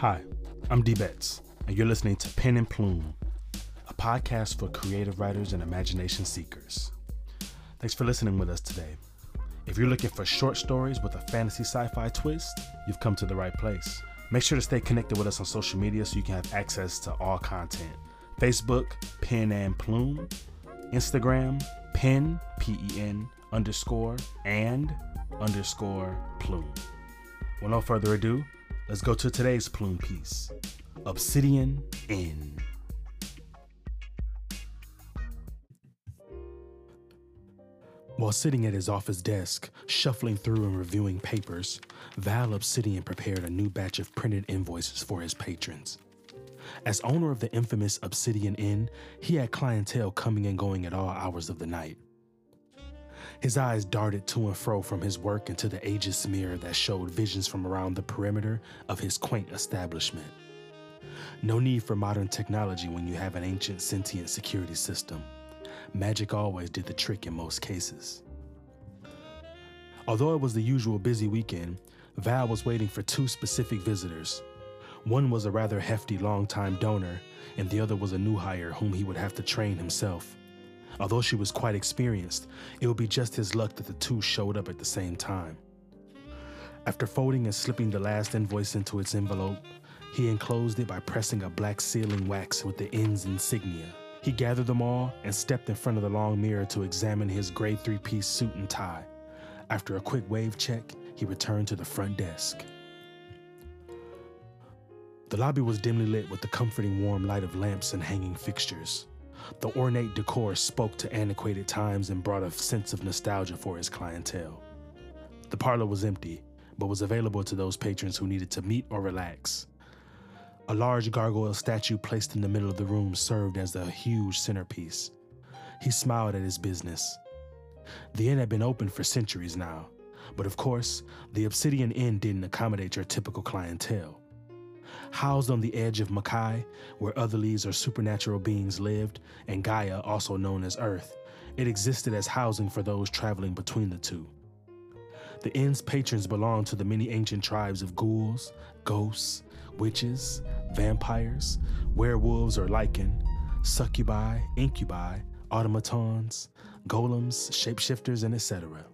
Hi, I'm D Betts, and you're listening to Pen and Plume, a podcast for creative writers and imagination seekers. Thanks for listening with us today. If you're looking for short stories with a fantasy sci fi twist, you've come to the right place. Make sure to stay connected with us on social media so you can have access to all content Facebook, Pen and Plume, Instagram, Pen, P E N underscore, and underscore Plume. With no further ado, let's go to today's Plume piece Obsidian Inn. While sitting at his office desk, shuffling through and reviewing papers, Val Obsidian prepared a new batch of printed invoices for his patrons. As owner of the infamous Obsidian Inn, he had clientele coming and going at all hours of the night. His eyes darted to and fro from his work into the aegis mirror that showed visions from around the perimeter of his quaint establishment. No need for modern technology when you have an ancient sentient security system. Magic always did the trick in most cases. Although it was the usual busy weekend, Val was waiting for two specific visitors. One was a rather hefty long-time donor, and the other was a new hire whom he would have to train himself. Although she was quite experienced, it would be just his luck that the two showed up at the same time. After folding and slipping the last invoice into its envelope, he enclosed it by pressing a black sealing wax with the inn's insignia. He gathered them all and stepped in front of the long mirror to examine his gray three piece suit and tie. After a quick wave check, he returned to the front desk. The lobby was dimly lit with the comforting warm light of lamps and hanging fixtures. The ornate decor spoke to antiquated times and brought a sense of nostalgia for his clientele. The parlor was empty, but was available to those patrons who needed to meet or relax. A large gargoyle statue placed in the middle of the room served as the huge centerpiece. He smiled at his business. The inn had been open for centuries now, but of course, the Obsidian Inn didn't accommodate your typical clientele. Housed on the edge of Makai, where otherlies or supernatural beings lived, and Gaia, also known as Earth, it existed as housing for those traveling between the two. The inn's patrons belonged to the many ancient tribes of ghouls, ghosts, witches, vampires, werewolves or Lycan, succubi, incubi, automatons, golems, shapeshifters, and etc.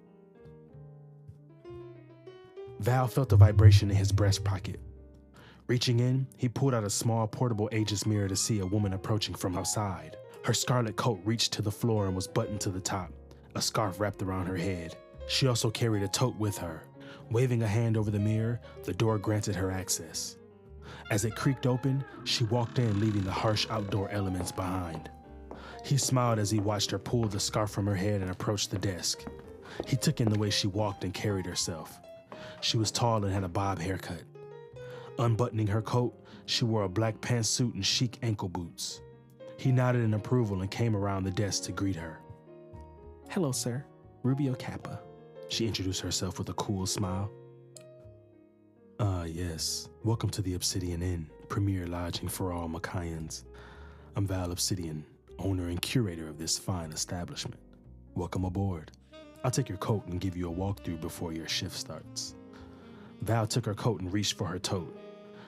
Val felt a vibration in his breast pocket. Reaching in, he pulled out a small portable Aegis mirror to see a woman approaching from outside. Her scarlet coat reached to the floor and was buttoned to the top, a scarf wrapped around her head. She also carried a tote with her. Waving a hand over the mirror, the door granted her access. As it creaked open, she walked in, leaving the harsh outdoor elements behind. He smiled as he watched her pull the scarf from her head and approach the desk. He took in the way she walked and carried herself. She was tall and had a bob haircut. Unbuttoning her coat, she wore a black pantsuit and chic ankle boots. He nodded in approval and came around the desk to greet her. Hello, sir. Ruby Okapa. She introduced herself with a cool smile. Ah, uh, yes. Welcome to the Obsidian Inn, premier lodging for all Makaians. I'm Val Obsidian, owner and curator of this fine establishment. Welcome aboard. I'll take your coat and give you a walkthrough before your shift starts. Val took her coat and reached for her tote.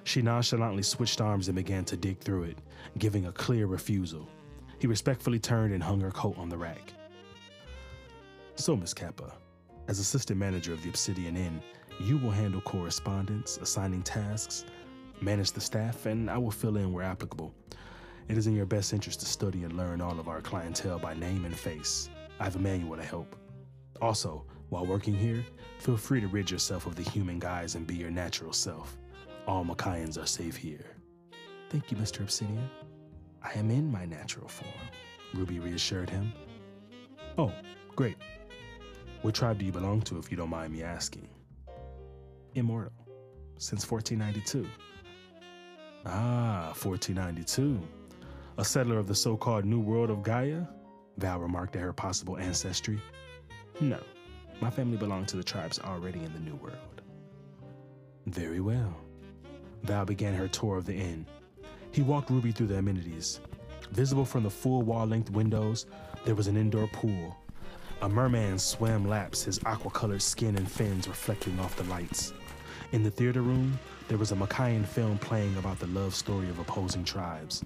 She nonchalantly switched arms and began to dig through it, giving a clear refusal. He respectfully turned and hung her coat on the rack. So, Miss Kappa, as assistant manager of the Obsidian Inn, you will handle correspondence, assigning tasks, manage the staff, and I will fill in where applicable. It is in your best interest to study and learn all of our clientele by name and face. I have a manual to help. Also, while working here, feel free to rid yourself of the human guise and be your natural self. All Makaians are safe here. Thank you, Mr. Obsidian. I am in my natural form, Ruby reassured him. Oh, great. What tribe do you belong to, if you don't mind me asking? Immortal. Since 1492. Ah, 1492. A settler of the so called New World of Gaia? Val remarked at her possible ancestry. No, my family belonged to the tribes already in the New World. Very well. Val began her tour of the inn. He walked Ruby through the amenities. Visible from the full wall length windows, there was an indoor pool. A merman swam laps, his aqua colored skin and fins reflecting off the lights. In the theater room, there was a Makaian film playing about the love story of opposing tribes.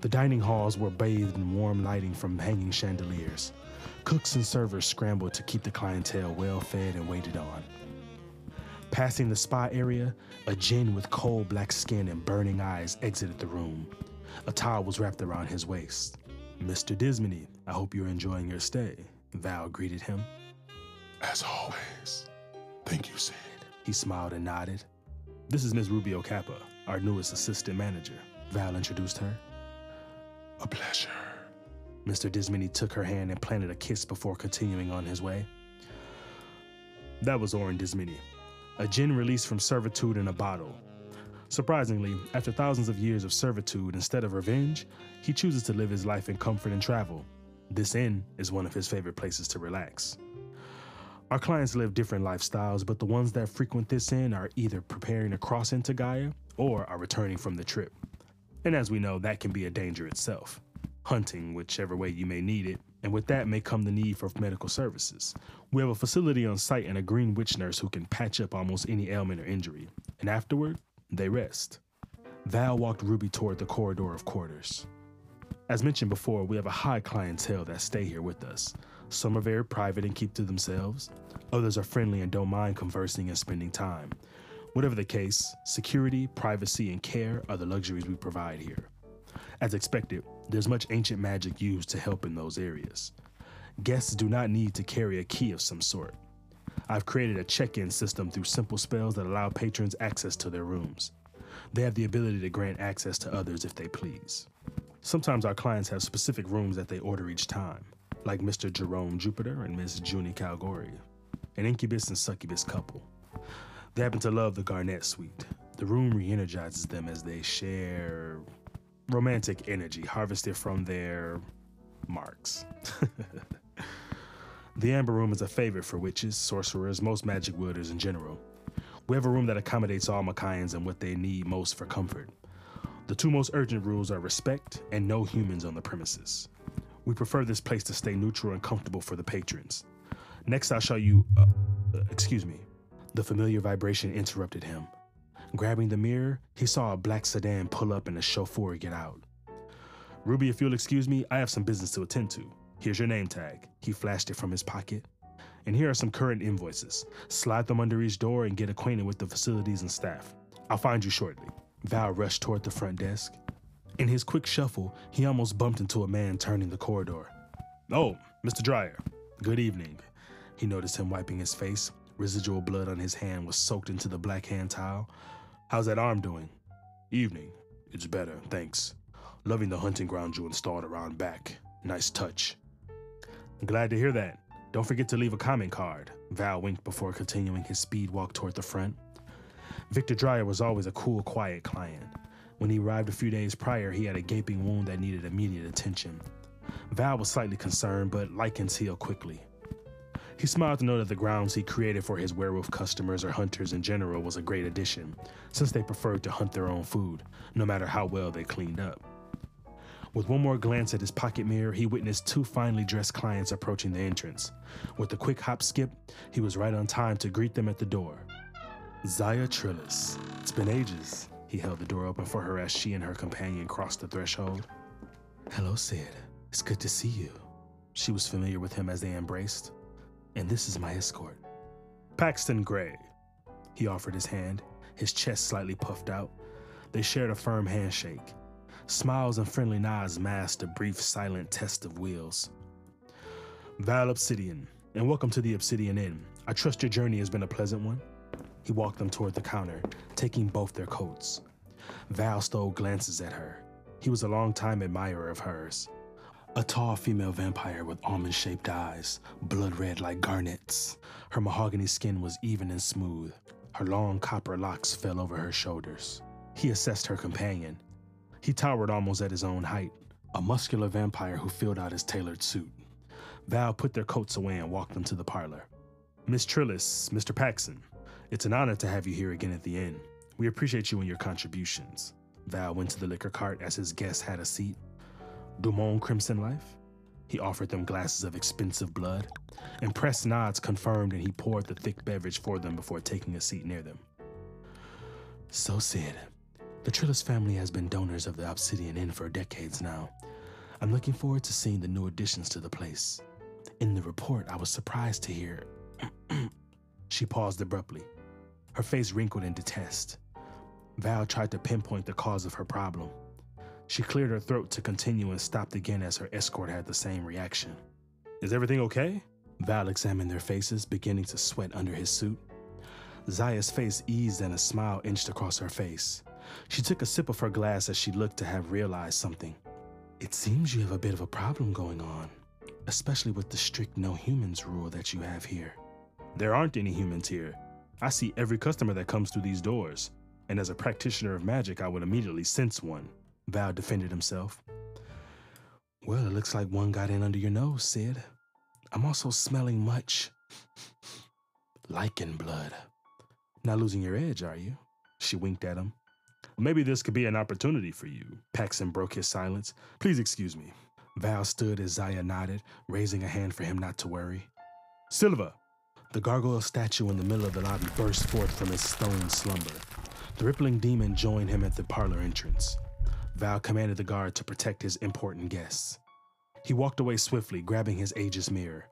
The dining halls were bathed in warm lighting from hanging chandeliers. Cooks and servers scrambled to keep the clientele well fed and waited on. Passing the spa area, a jinn with coal black skin and burning eyes exited the room. A towel was wrapped around his waist. Mr. Dismony, I hope you're enjoying your stay, Val greeted him. As always. Thank you, Sid. He smiled and nodded. This is Miss Ruby Okapa, our newest assistant manager. Val introduced her. A pleasure. Mr. Dismony took her hand and planted a kiss before continuing on his way. That was Orin Dismony, a jinn released from servitude in a bottle. Surprisingly, after thousands of years of servitude, instead of revenge, he chooses to live his life in comfort and travel. This inn is one of his favorite places to relax. Our clients live different lifestyles, but the ones that frequent this inn are either preparing to cross into Gaia or are returning from the trip. And as we know, that can be a danger itself. Hunting, whichever way you may need it, and with that may come the need for medical services. We have a facility on site and a green witch nurse who can patch up almost any ailment or injury, and afterward, they rest. Val walked Ruby toward the corridor of quarters. As mentioned before, we have a high clientele that stay here with us. Some are very private and keep to themselves. Others are friendly and don't mind conversing and spending time. Whatever the case, security, privacy, and care are the luxuries we provide here. As expected, there's much ancient magic used to help in those areas. Guests do not need to carry a key of some sort. I've created a check in system through simple spells that allow patrons access to their rooms. They have the ability to grant access to others if they please. Sometimes our clients have specific rooms that they order each time, like Mr. Jerome Jupiter and Miss Junie Calgary, an incubus and succubus couple. They happen to love the Garnet Suite. The room re energizes them as they share romantic energy harvested from their marks. the Amber Room is a favorite for witches, sorcerers, most magic wielders in general. We have a room that accommodates all Makaians and what they need most for comfort. The two most urgent rules are respect and no humans on the premises. We prefer this place to stay neutral and comfortable for the patrons. Next, I'll show you. Uh, excuse me. The familiar vibration interrupted him. Grabbing the mirror, he saw a black sedan pull up and a chauffeur get out. Ruby, if you'll excuse me, I have some business to attend to. Here's your name tag. He flashed it from his pocket. And here are some current invoices. Slide them under each door and get acquainted with the facilities and staff. I'll find you shortly. Val rushed toward the front desk. In his quick shuffle, he almost bumped into a man turning the corridor. Oh, Mr. Dreyer. Good evening. He noticed him wiping his face. Residual blood on his hand was soaked into the black hand towel. How's that arm doing? Evening. It's better, thanks. Loving the hunting ground you installed around back. Nice touch. Glad to hear that. Don't forget to leave a comment card. Val winked before continuing his speed walk toward the front. Victor Dreyer was always a cool, quiet client. When he arrived a few days prior, he had a gaping wound that needed immediate attention. Val was slightly concerned, but Lycans heal quickly. He smiled to know that the grounds he created for his werewolf customers or hunters in general was a great addition, since they preferred to hunt their own food, no matter how well they cleaned up. With one more glance at his pocket mirror, he witnessed two finely dressed clients approaching the entrance. With a quick hop skip, he was right on time to greet them at the door. Zaya Trillis. It's been ages. He held the door open for her as she and her companion crossed the threshold. Hello, Sid. It's good to see you. She was familiar with him as they embraced. And this is my escort. Paxton Gray. He offered his hand, his chest slightly puffed out. They shared a firm handshake. Smiles and friendly nods masked a brief, silent test of wills. Val Obsidian, and welcome to the Obsidian Inn. I trust your journey has been a pleasant one. He walked them toward the counter, taking both their coats. Val stole glances at her. He was a long-time admirer of hers. A tall female vampire with almond shaped eyes, blood red like garnets. Her mahogany skin was even and smooth. Her long copper locks fell over her shoulders. He assessed her companion, he towered almost at his own height, a muscular vampire who filled out his tailored suit. Val put their coats away and walked them to the parlor. Miss Trillis, Mr. Paxton, it's an honor to have you here again at the inn. We appreciate you and your contributions. Val went to the liquor cart as his guests had a seat. Dumont Crimson Life? He offered them glasses of expensive blood. Impressed nods confirmed and he poured the thick beverage for them before taking a seat near them. So, Sid, the Trillis family has been donors of the Obsidian Inn for decades now. I'm looking forward to seeing the new additions to the place. In the report, I was surprised to hear. she paused abruptly, her face wrinkled in detest. Val tried to pinpoint the cause of her problem. She cleared her throat to continue and stopped again as her escort had the same reaction. Is everything okay? Val examined their faces, beginning to sweat under his suit. Zaya's face eased and a smile inched across her face. She took a sip of her glass as she looked to have realized something. It seems you have a bit of a problem going on, especially with the strict no humans rule that you have here. There aren't any humans here. I see every customer that comes through these doors, and as a practitioner of magic, I would immediately sense one. Val defended himself. Well, it looks like one got in under your nose, Sid. I'm also smelling much Lycan blood. Not losing your edge, are you? She winked at him. Maybe this could be an opportunity for you. Paxton broke his silence. Please excuse me. Val stood as Zaya nodded, raising a hand for him not to worry. Silva! The gargoyle statue in the middle of the lobby burst forth from its stone slumber. The rippling demon joined him at the parlor entrance. Val commanded the guard to protect his important guests. He walked away swiftly, grabbing his Aegis mirror.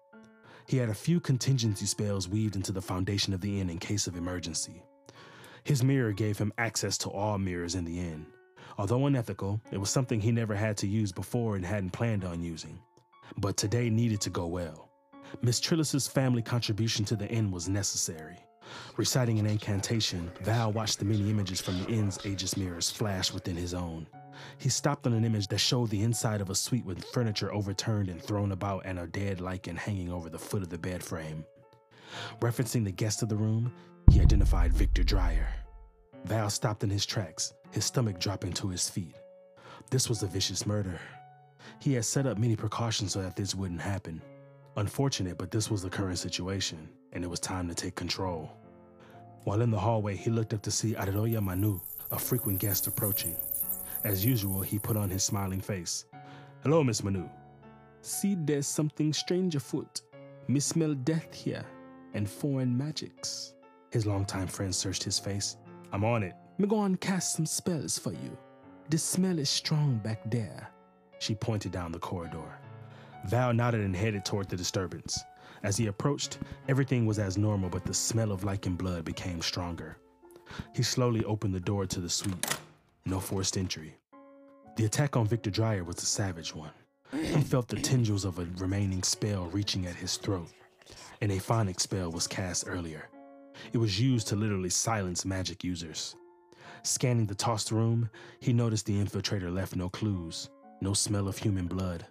He had a few contingency spells weaved into the foundation of the inn in case of emergency. His mirror gave him access to all mirrors in the inn. Although unethical, it was something he never had to use before and hadn't planned on using. But today needed to go well. Miss Trillis's family contribution to the inn was necessary. Reciting an incantation, Val watched the many images from the inn's Aegis mirrors flash within his own. He stopped on an image that showed the inside of a suite with furniture overturned and thrown about and a dead Lycan hanging over the foot of the bed frame. Referencing the guest of the room, he identified Victor Dreyer. Val stopped in his tracks, his stomach dropping to his feet. This was a vicious murder. He had set up many precautions so that this wouldn't happen. Unfortunate, but this was the current situation, and it was time to take control. While in the hallway, he looked up to see Aroya Manu, a frequent guest approaching. As usual, he put on his smiling face. Hello, Miss Manu. See, there's something strange afoot. Me smell death here, and foreign magics. His longtime friend searched his face. I'm on it. Me go and cast some spells for you. The smell is strong back there. She pointed down the corridor. Val nodded and headed toward the disturbance. As he approached, everything was as normal, but the smell of Lycan blood became stronger. He slowly opened the door to the suite. No forced entry. The attack on Victor Dreyer was a savage one. He felt the tendrils of a remaining spell reaching at his throat. An aphonic spell was cast earlier. It was used to literally silence magic users. Scanning the tossed room, he noticed the infiltrator left no clues, no smell of human blood.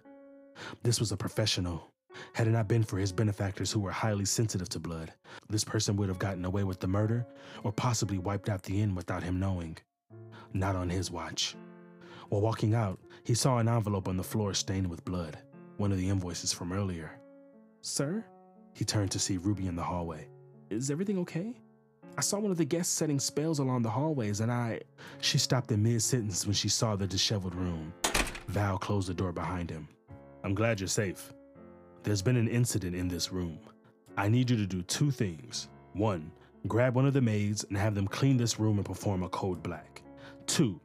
This was a professional. Had it not been for his benefactors who were highly sensitive to blood, this person would have gotten away with the murder or possibly wiped out the inn without him knowing. Not on his watch. While walking out, he saw an envelope on the floor stained with blood, one of the invoices from earlier. Sir? He turned to see Ruby in the hallway. Is everything okay? I saw one of the guests setting spells along the hallways and I. She stopped in mid sentence when she saw the disheveled room. Val closed the door behind him. I'm glad you're safe. There's been an incident in this room. I need you to do two things. One, grab one of the maids and have them clean this room and perform a code black. Two,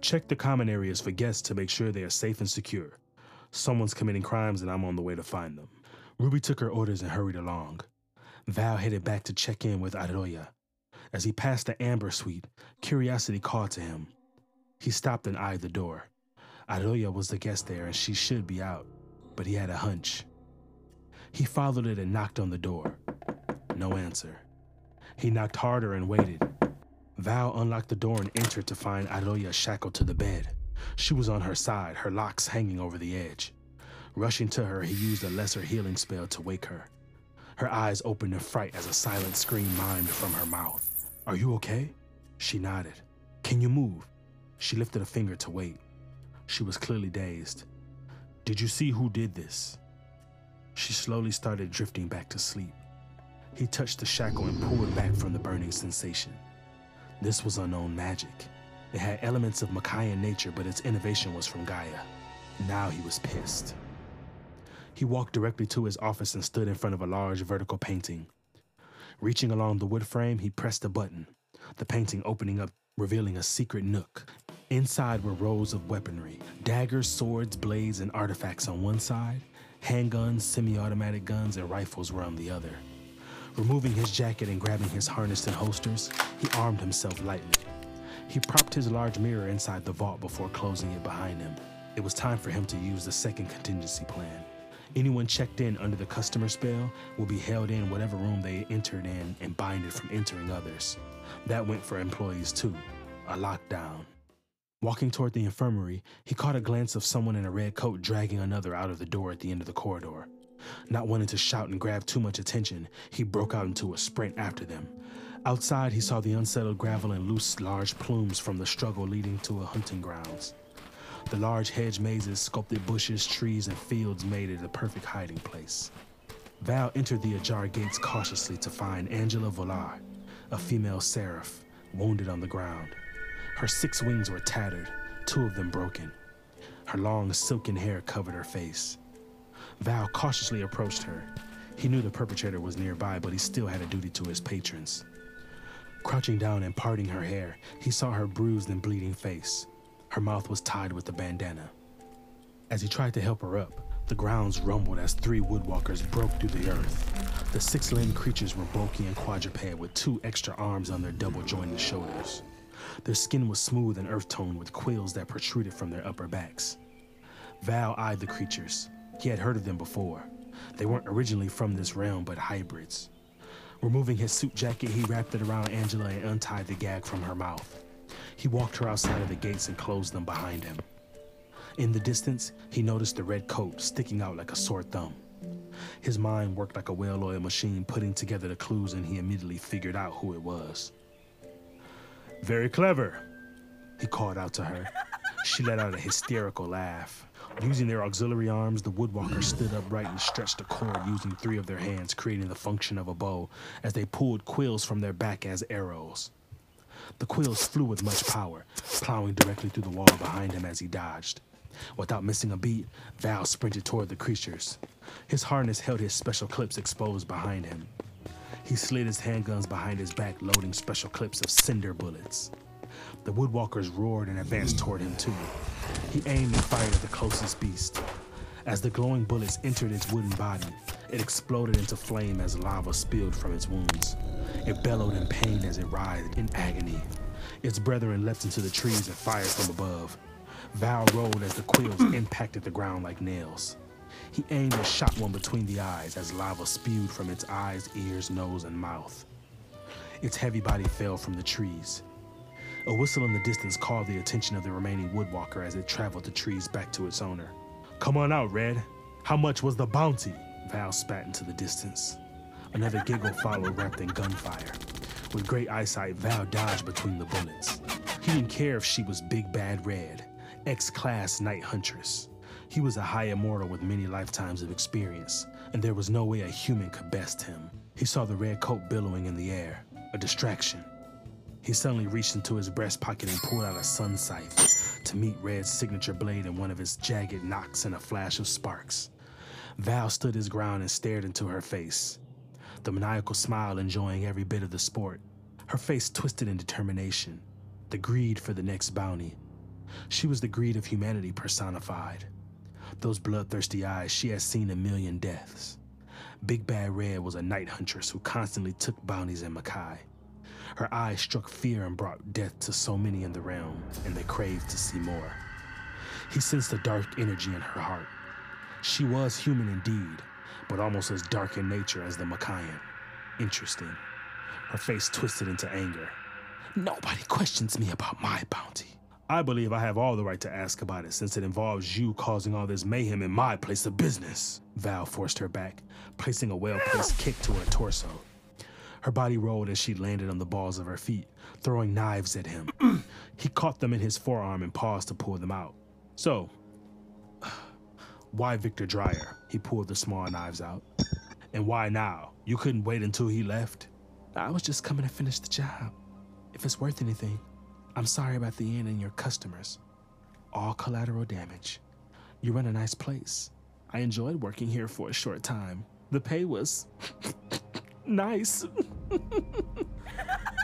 check the common areas for guests to make sure they are safe and secure. Someone's committing crimes and I'm on the way to find them. Ruby took her orders and hurried along. Val headed back to check in with Aroya. As he passed the amber suite, curiosity called to him. He stopped and eyed the door. Aroya was the guest there and she should be out, but he had a hunch. He followed it and knocked on the door. No answer. He knocked harder and waited. Val unlocked the door and entered to find Aroya shackled to the bed. She was on her side, her locks hanging over the edge. Rushing to her, he used a lesser healing spell to wake her. Her eyes opened in fright as a silent scream mimed from her mouth. Are you okay? She nodded. Can you move? She lifted a finger to wait. She was clearly dazed. Did you see who did this? She slowly started drifting back to sleep. He touched the shackle and pulled back from the burning sensation. This was unknown magic. It had elements of Makaian nature, but its innovation was from Gaia. Now he was pissed. He walked directly to his office and stood in front of a large vertical painting. Reaching along the wood frame, he pressed a button, the painting opening up revealing a secret nook. Inside were rows of weaponry daggers, swords, blades, and artifacts on one side, handguns, semi automatic guns, and rifles were on the other. Removing his jacket and grabbing his harness and holsters, he armed himself lightly. He propped his large mirror inside the vault before closing it behind him. It was time for him to use the second contingency plan. Anyone checked in under the customer spell will be held in whatever room they entered in and binded from entering others. That went for employees too, a lockdown. Walking toward the infirmary, he caught a glance of someone in a red coat dragging another out of the door at the end of the corridor. Not wanting to shout and grab too much attention, he broke out into a sprint after them. Outside, he saw the unsettled gravel and loose large plumes from the struggle leading to a hunting grounds. The large hedge mazes, sculpted bushes, trees, and fields made it a perfect hiding place. Val entered the ajar gates cautiously to find Angela Volar, a female seraph, wounded on the ground. Her six wings were tattered, two of them broken. Her long, silken hair covered her face. Val cautiously approached her. He knew the perpetrator was nearby, but he still had a duty to his patrons. Crouching down and parting her hair, he saw her bruised and bleeding face. Her mouth was tied with a bandana. As he tried to help her up, the grounds rumbled as three woodwalkers broke through the earth. The six limbed creatures were bulky and quadruped with two extra arms on their double jointed shoulders. Their skin was smooth and earth toned with quills that protruded from their upper backs. Val eyed the creatures. He had heard of them before. They weren't originally from this realm, but hybrids. Removing his suit jacket, he wrapped it around Angela and untied the gag from her mouth. He walked her outside of the gates and closed them behind him. In the distance, he noticed the red coat sticking out like a sore thumb. His mind worked like a well oiled machine, putting together the clues, and he immediately figured out who it was. Very clever, he called out to her. She let out a hysterical laugh. Using their auxiliary arms, the woodwalkers stood upright and stretched a cord using three of their hands, creating the function of a bow as they pulled quills from their back as arrows. The quills flew with much power, plowing directly through the wall behind him as he dodged. Without missing a beat, Val sprinted toward the creatures. His harness held his special clips exposed behind him. He slid his handguns behind his back, loading special clips of cinder bullets. The woodwalkers roared and advanced toward him too. He aimed and fired at the closest beast. As the glowing bullets entered its wooden body, it exploded into flame as lava spilled from its wounds. It bellowed in pain as it writhed in agony. Its brethren leapt into the trees and fired from above. Val rolled as the quills hmm. impacted the ground like nails. He aimed and shot one between the eyes as lava spewed from its eyes, ears, nose, and mouth. Its heavy body fell from the trees. A whistle in the distance called the attention of the remaining woodwalker as it traveled the trees back to its owner. Come on out, Red. How much was the bounty? Val spat into the distance. Another giggle followed, wrapped in gunfire. With great eyesight, Val dodged between the bullets. He didn't care if she was Big Bad Red, X Class Night Huntress. He was a high immortal with many lifetimes of experience, and there was no way a human could best him. He saw the red coat billowing in the air, a distraction. He suddenly reached into his breast pocket and pulled out a sun scythe to meet Red's signature blade in one of his jagged knocks and a flash of sparks. Val stood his ground and stared into her face, the maniacal smile enjoying every bit of the sport. Her face twisted in determination, the greed for the next bounty. She was the greed of humanity personified. Those bloodthirsty eyes, she had seen a million deaths. Big Bad Red was a night huntress who constantly took bounties in Makai. Her eyes struck fear and brought death to so many in the realm, and they craved to see more. He sensed a dark energy in her heart. She was human indeed, but almost as dark in nature as the Makaian. Interesting. Her face twisted into anger. Nobody questions me about my bounty. I believe I have all the right to ask about it since it involves you causing all this mayhem in my place of business. Val forced her back, placing a well placed kick to her torso. Her body rolled as she landed on the balls of her feet, throwing knives at him. he caught them in his forearm and paused to pull them out. So, why Victor Dreyer? He pulled the small knives out. And why now? You couldn't wait until he left? I was just coming to finish the job. If it's worth anything, I'm sorry about the inn and your customers. All collateral damage. You run a nice place. I enjoyed working here for a short time. The pay was nice.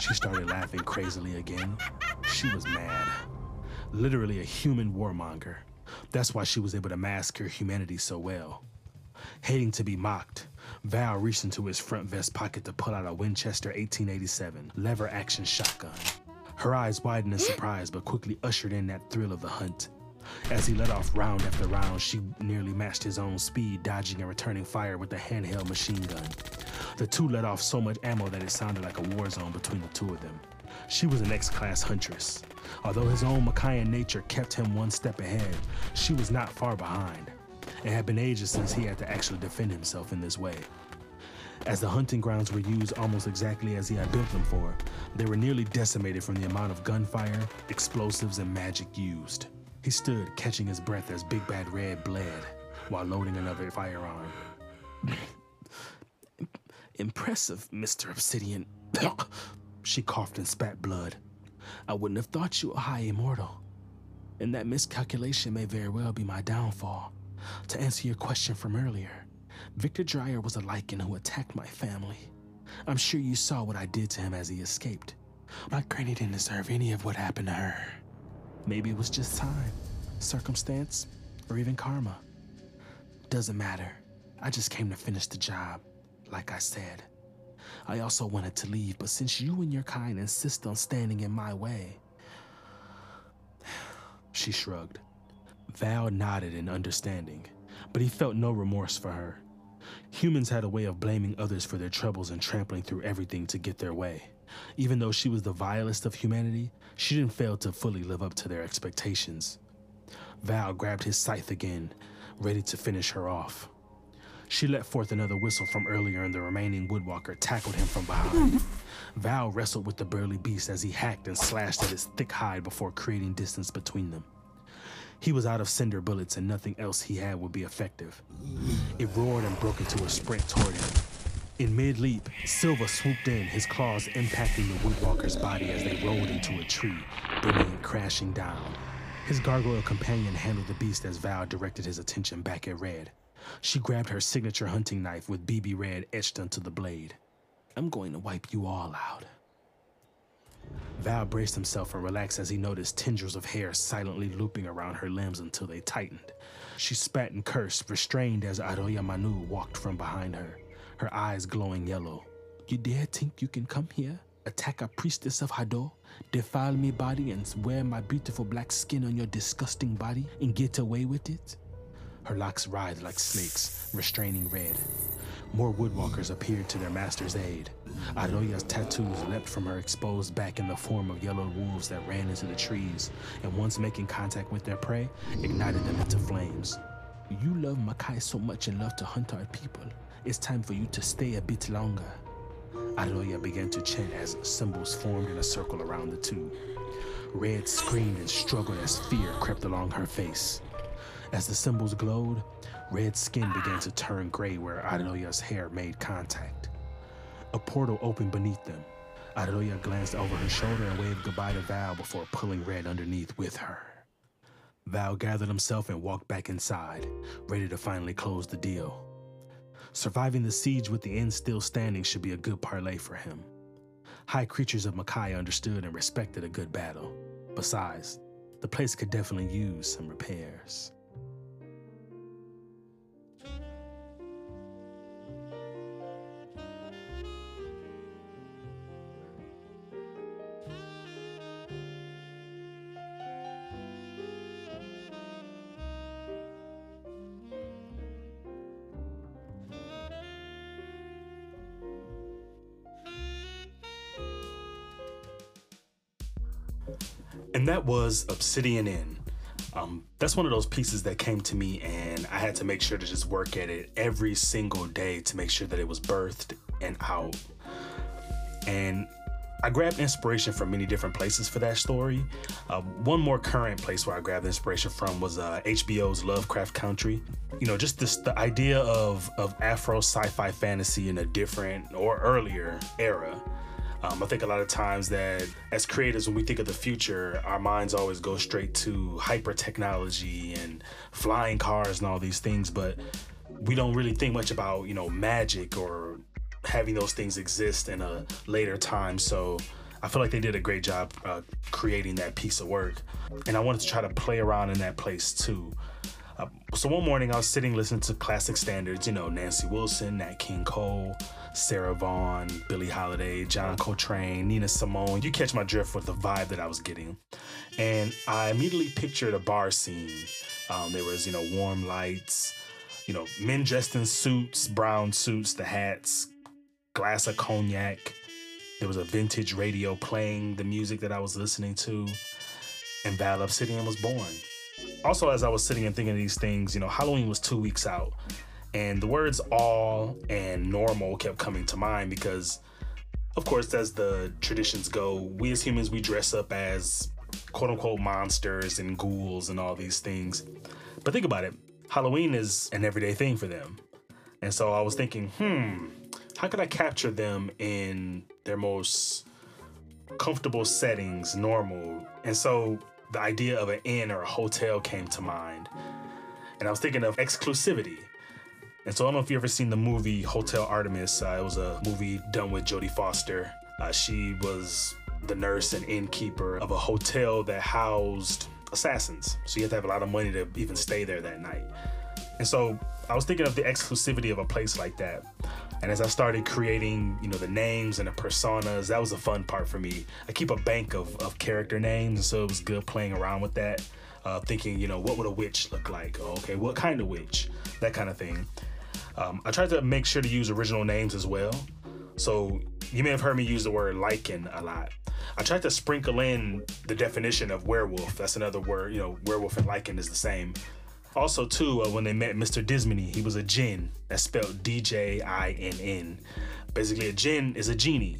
she started laughing crazily again. she was mad. Literally a human warmonger. That's why she was able to mask her humanity so well. Hating to be mocked, Val reached into his front vest pocket to pull out a Winchester 1887 lever action shotgun. Her eyes widened in surprise, but quickly ushered in that thrill of the hunt. As he let off round after round, she nearly matched his own speed, dodging and returning fire with the handheld machine gun. The two let off so much ammo that it sounded like a war zone between the two of them. She was an X-class huntress. Although his own Makaian nature kept him one step ahead, she was not far behind. It had been ages since he had to actually defend himself in this way. As the hunting grounds were used almost exactly as he had built them for, they were nearly decimated from the amount of gunfire, explosives, and magic used. He stood, catching his breath as Big Bad Red bled while loading another firearm. Impressive, Mr. Obsidian. she coughed and spat blood. I wouldn't have thought you a high immortal. And that miscalculation may very well be my downfall. To answer your question from earlier, Victor Dreyer was a Lycan who attacked my family. I'm sure you saw what I did to him as he escaped. My granny didn't deserve any of what happened to her. Maybe it was just time, circumstance, or even karma. Doesn't matter. I just came to finish the job, like I said. I also wanted to leave, but since you and your kind insist on standing in my way. She shrugged. Val nodded in understanding, but he felt no remorse for her. Humans had a way of blaming others for their troubles and trampling through everything to get their way. Even though she was the vilest of humanity, she didn't fail to fully live up to their expectations. Val grabbed his scythe again, ready to finish her off. She let forth another whistle from earlier and the remaining woodwalker tackled him from behind. Val wrestled with the burly beast as he hacked and slashed at his thick hide before creating distance between them. He was out of cinder bullets and nothing else he had would be effective. It roared and broke into a sprint toward him. In mid-leap, Silva swooped in, his claws impacting the woodwalker's body as they rolled into a tree, bringing it crashing down. His gargoyle companion handled the beast as Val directed his attention back at Red. She grabbed her signature hunting knife with BB Red etched onto the blade. I'm going to wipe you all out. Val braced himself and relaxed as he noticed tendrils of hair silently looping around her limbs until they tightened. She spat and cursed, restrained as Aroya Manu walked from behind her, her eyes glowing yellow. You dare think you can come here, attack a priestess of Hador, defile me body and wear my beautiful black skin on your disgusting body and get away with it? Her locks writhed like snakes, restraining Red. More woodwalkers appeared to their master's aid. Aroya's tattoos leapt from her exposed back in the form of yellow wolves that ran into the trees, and once making contact with their prey, ignited them into flames. You love Makai so much and love to hunt our people. It's time for you to stay a bit longer. Aroya began to chant as symbols formed in a circle around the two. Red screamed and struggled as fear crept along her face. As the symbols glowed, Red skin began to turn gray where Aroya's hair made contact. A portal opened beneath them. Aroya glanced over her shoulder and waved goodbye to Val before pulling Red underneath with her. Val gathered himself and walked back inside, ready to finally close the deal. Surviving the siege with the inn still standing should be a good parlay for him. High creatures of Makai understood and respected a good battle. Besides, the place could definitely use some repairs. And that was Obsidian Inn. Um, that's one of those pieces that came to me, and I had to make sure to just work at it every single day to make sure that it was birthed and out. And I grabbed inspiration from many different places for that story. Uh, one more current place where I grabbed inspiration from was uh, HBO's Lovecraft Country. You know, just this the idea of of Afro sci-fi fantasy in a different or earlier era. Um, I think a lot of times that as creators, when we think of the future, our minds always go straight to hyper technology and flying cars and all these things, but we don't really think much about, you know, magic or having those things exist in a later time. So I feel like they did a great job uh, creating that piece of work. And I wanted to try to play around in that place too. Uh, so one morning I was sitting listening to classic standards, you know, Nancy Wilson, Nat King Cole, Sarah Vaughan, Billie Holiday, John Coltrane, Nina Simone. You catch my drift with the vibe that I was getting. And I immediately pictured a bar scene. Um, there was, you know, warm lights, you know, men dressed in suits, brown suits, the hats, glass of cognac. There was a vintage radio playing the music that I was listening to. And Val Obsidian was born. Also, as I was sitting and thinking of these things, you know, Halloween was two weeks out. And the words all and normal kept coming to mind because, of course, as the traditions go, we as humans, we dress up as quote unquote monsters and ghouls and all these things. But think about it Halloween is an everyday thing for them. And so I was thinking, hmm, how could I capture them in their most comfortable settings, normal? And so the idea of an inn or a hotel came to mind. And I was thinking of exclusivity. And so I don't know if you ever seen the movie Hotel Artemis. Uh, it was a movie done with Jodie Foster. Uh, she was the nurse and innkeeper of a hotel that housed assassins. So you have to have a lot of money to even stay there that night. And so I was thinking of the exclusivity of a place like that. And as I started creating, you know, the names and the personas, that was a fun part for me. I keep a bank of, of character names, so it was good playing around with that. Uh, thinking, you know, what would a witch look like? Oh, okay, what kind of witch? That kind of thing. Um, I tried to make sure to use original names as well. So you may have heard me use the word Lycan a lot. I tried to sprinkle in the definition of werewolf. That's another word, you know, werewolf and Lycan is the same. Also, too, uh, when they met Mr. Dismony, he was a jinn. That's spelled D J I N N. Basically, a jinn is a genie.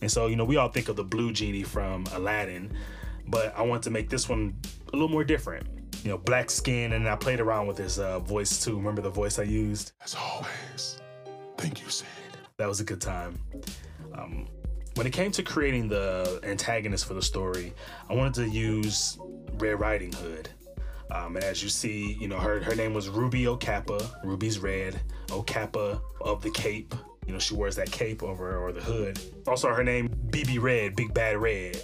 And so, you know, we all think of the blue genie from Aladdin, but I want to make this one a little more different. You know, black skin, and I played around with his uh, voice too. Remember the voice I used? As always, thank you, Sid. That was a good time. Um, when it came to creating the antagonist for the story, I wanted to use Red Riding Hood. Um, and as you see, you know, her, her name was Ruby Okapa. Ruby's red. Okapa of the cape. You know, she wears that cape over or the hood. Also, her name, BB Red, Big Bad Red.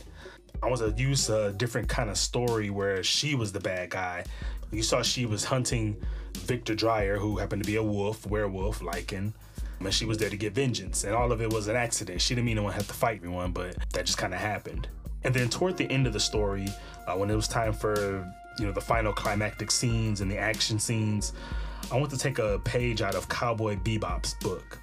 I want to use a different kind of story where she was the bad guy. You saw she was hunting Victor Dreyer, who happened to be a wolf, werewolf, Lycan. And she was there to get vengeance. And all of it was an accident. She didn't mean to have to fight anyone, but that just kind of happened. And then toward the end of the story, uh, when it was time for you know the final climactic scenes and the action scenes, I want to take a page out of Cowboy Bebop's book.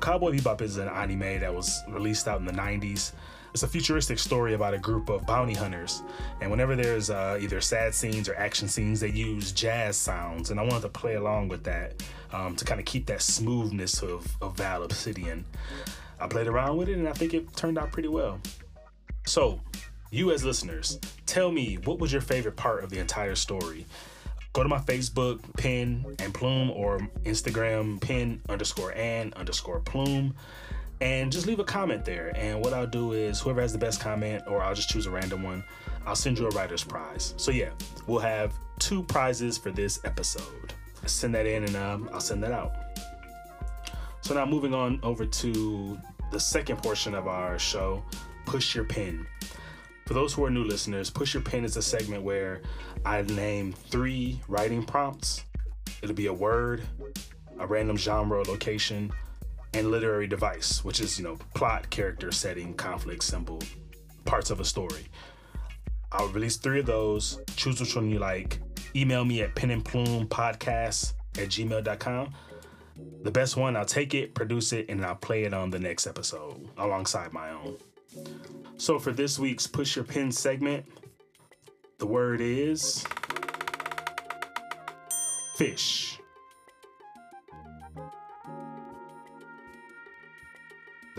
Cowboy Bebop is an anime that was released out in the 90s. It's a futuristic story about a group of bounty hunters, and whenever there's uh, either sad scenes or action scenes, they use jazz sounds, and I wanted to play along with that um, to kind of keep that smoothness of, of Val Obsidian. I played around with it, and I think it turned out pretty well. So, you as listeners, tell me what was your favorite part of the entire story? Go to my Facebook, Pen and Plume, or Instagram, Pen underscore and underscore Plume, and just leave a comment there. And what I'll do is, whoever has the best comment, or I'll just choose a random one, I'll send you a writer's prize. So, yeah, we'll have two prizes for this episode. Send that in, and um, I'll send that out. So, now moving on over to the second portion of our show Push Your Pen. For those who are new listeners, Push Your Pen is a segment where I name three writing prompts. It'll be a word, a random genre, location, and literary device, which is, you know, plot, character, setting, conflict, symbol, parts of a story. I'll release three of those. Choose which one you like. Email me at penandplumepodcast at gmail.com. The best one, I'll take it, produce it, and I'll play it on the next episode alongside my own. So for this week's Push Your Pen segment, the word is fish.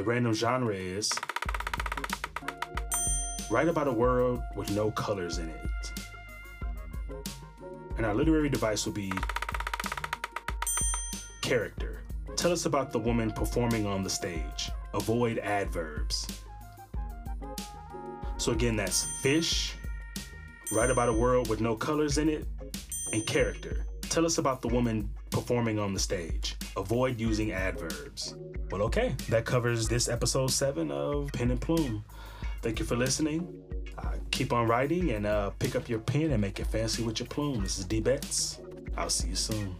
Random genre is write about a world with no colors in it. And our literary device will be character. Tell us about the woman performing on the stage. Avoid adverbs. So again, that's fish, write about a world with no colors in it, and character. Tell us about the woman performing on the stage. Avoid using adverbs. Well, okay, that covers this episode seven of Pen and Plume. Thank you for listening. Uh, keep on writing and uh, pick up your pen and make it fancy with your plume. This is D Betts. I'll see you soon.